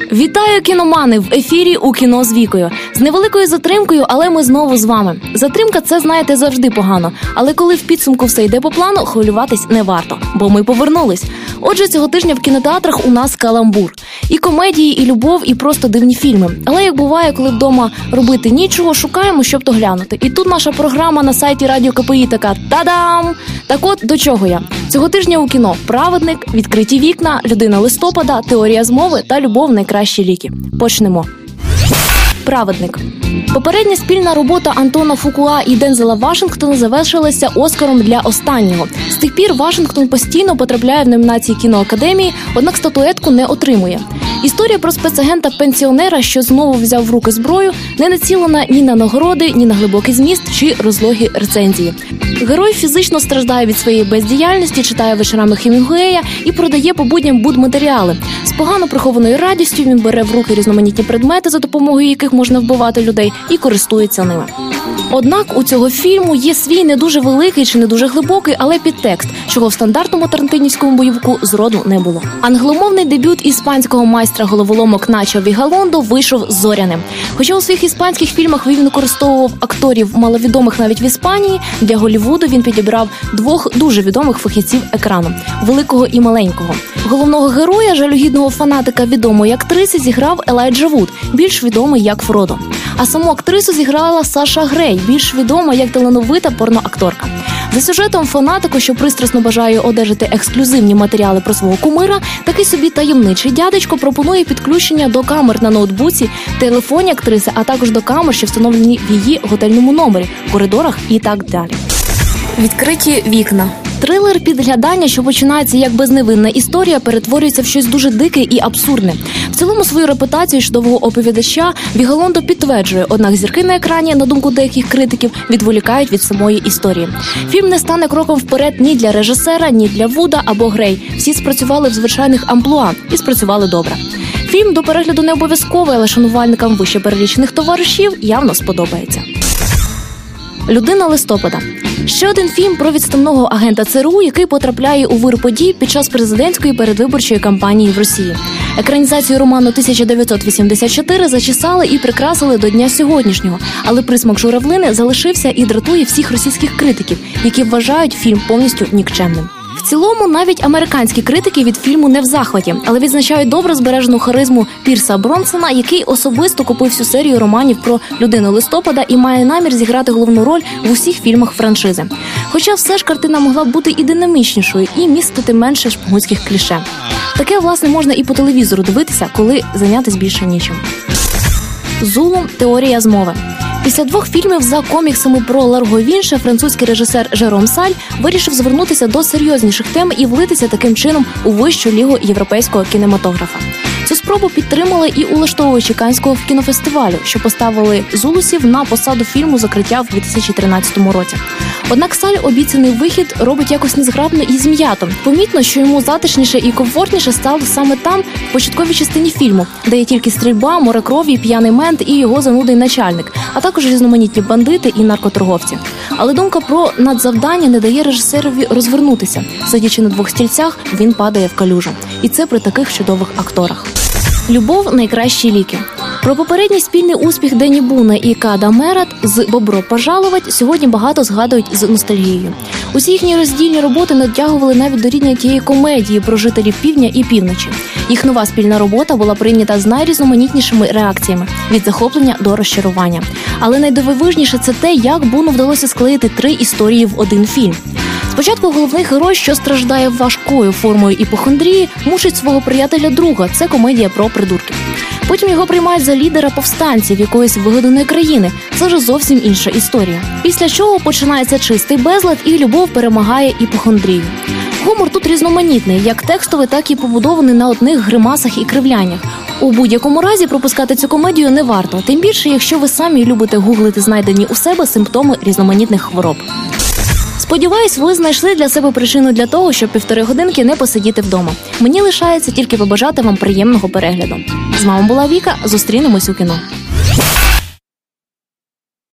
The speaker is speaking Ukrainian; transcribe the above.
Вітаю кіномани в ефірі у кіно з вікою з невеликою затримкою, але ми знову з вами. Затримка це знаєте завжди погано. Але коли в підсумку все йде по плану, хвилюватись не варто, бо ми повернулись. Отже, цього тижня в кінотеатрах у нас каламбур і комедії, і любов, і просто дивні фільми. Але як буває, коли вдома робити нічого, шукаємо, щоб то глянути. І тут наша програма на сайті Радіо КПІ така та-дам! Так от до чого я цього тижня у кіно праведник, відкриті вікна, людина листопада, теорія змови та любов найкращі ліки. Почнемо. Праведник попередня спільна робота Антона Фукуа і Дензела Вашингтона завершилася Оскаром для останнього. З тих пір Вашингтон постійно потрапляє в номінації кіноакадемії, однак статуетку не отримує. Історія про спецагента пенсіонера, що знову взяв в руки зброю, не націлена ні на нагороди, ні на глибокий зміст чи розлогі рецензії. Герой фізично страждає від своєї бездіяльності, читає вечорами Хемінгуея і продає по будням будматеріали. З погано прихованою радістю він бере в руки різноманітні предмети, за допомогою яких можна вбивати людей, і користується ними. Однак у цього фільму є свій не дуже великий чи не дуже глибокий, але підтекст, чого в стандартному тарантинівському бойовику зроду не було. Англомовний дебют іспанського майстра головоломок Начо Вігалондо вийшов зоряним. Хоча у своїх іспанських фільмах він використовував акторів маловідомих навіть в Іспанії, для Голівуду він підібрав двох дуже відомих фахівців екрану великого і маленького. Головного героя, жалюгідного фанатика відомої актриси, зіграв Елайджа Вуд, більш відомий як Фродо. А саму актрису зіграла Саша Грей, більш відома як талановита порноакторка. За сюжетом фанатику, що пристрасно бажає одержати ексклюзивні матеріали про свого кумира, такий собі таємничий дядечко пропонує підключення до камер на ноутбуці, телефоні актриси, а також до камер, що встановлені в її готельному номері, коридорах і так далі. Відкриті вікна. Трилер підглядання, що починається як безневинна історія, перетворюється в щось дуже дике і абсурдне. В цілому свою репутацію чудового оповідача Вігалондо підтверджує, однак зірки на екрані, на думку деяких критиків, відволікають від самої історії. Фільм не стане кроком вперед ні для режисера, ні для Вуда або Грей. Всі спрацювали в звичайних амплуа і спрацювали добре. Фільм до перегляду не обов'язковий, але шанувальникам вище перелічених товаришів явно сподобається. Людина листопада ще один фільм про відставного агента ЦРУ, який потрапляє у вир подій під час президентської передвиборчої кампанії в Росії. Екранізацію роману 1984 зачесали і прикрасили до дня сьогоднішнього, але присмак журавлини залишився і дратує всіх російських критиків, які вважають фільм повністю нікчемним. В цілому навіть американські критики від фільму не в захваті, але відзначають добре збережену харизму Пірса Бронсона, який особисто купив всю серію романів про людину листопада і має намір зіграти головну роль в усіх фільмах франшизи. Хоча все ж картина могла бути і динамічнішою, і містити менше шпигунських кліше. Таке власне можна і по телевізору дивитися, коли зайнятися більше нічим. Зулум теорія змови. Після двох фільмів за коміксами про Ларго Вінше французький режисер Жером Саль вирішив звернутися до серйозніших тем і влитися таким чином у вищу лігу європейського кінематографа. Цю спробу підтримали і улаштовуючи Канського кінофестивалю, що поставили зулусів на посаду фільму закриття в 2013 році. Однак Саль обіцяний вихід робить якось незграбно і зм'ято. Помітно, що йому затишніше і комфортніше стало саме там, в початковій частині фільму, де є тільки стрільба, море крові, п'яний мент і його занудий начальник, а також різноманітні бандити і наркоторговці. Але думка про надзавдання не дає режисерові розвернутися. Сидячи на двох стільцях, він падає в калюжу, і це при таких чудових акторах. Любов найкращі ліки. Про попередній спільний успіх Дені Буна і Када Мерат з Бобро пожаловать сьогодні багато згадують з ностальгією. Усі їхні роздільні роботи натягували навіть до рівня тієї комедії про жителів півдня і півночі. Їх нова спільна робота була прийнята з найрізноманітнішими реакціями від захоплення до розчарування. Але найдивовижніше це те, як Буну вдалося склеїти три історії в один фільм. Спочатку головний герой, що страждає важкою формою іпохондрії, мучить свого приятеля друга. Це комедія про придурків. Потім його приймають за лідера повстанців якоїсь вигаданої країни. Це вже зовсім інша історія. Після чого починається чистий безлад, і любов перемагає іпохондрію. Гумор тут різноманітний, як текстовий, так і побудований на одних гримасах і кривляннях. У будь-якому разі пропускати цю комедію не варто, тим більше, якщо ви самі любите гуглити знайдені у себе симптоми різноманітних хвороб. Сподіваюсь, ви знайшли для себе причину для того, щоб півтори годинки не посидіти вдома. Мені лишається тільки побажати вам приємного перегляду. З вами була Віка. Зустрінемось у кіно.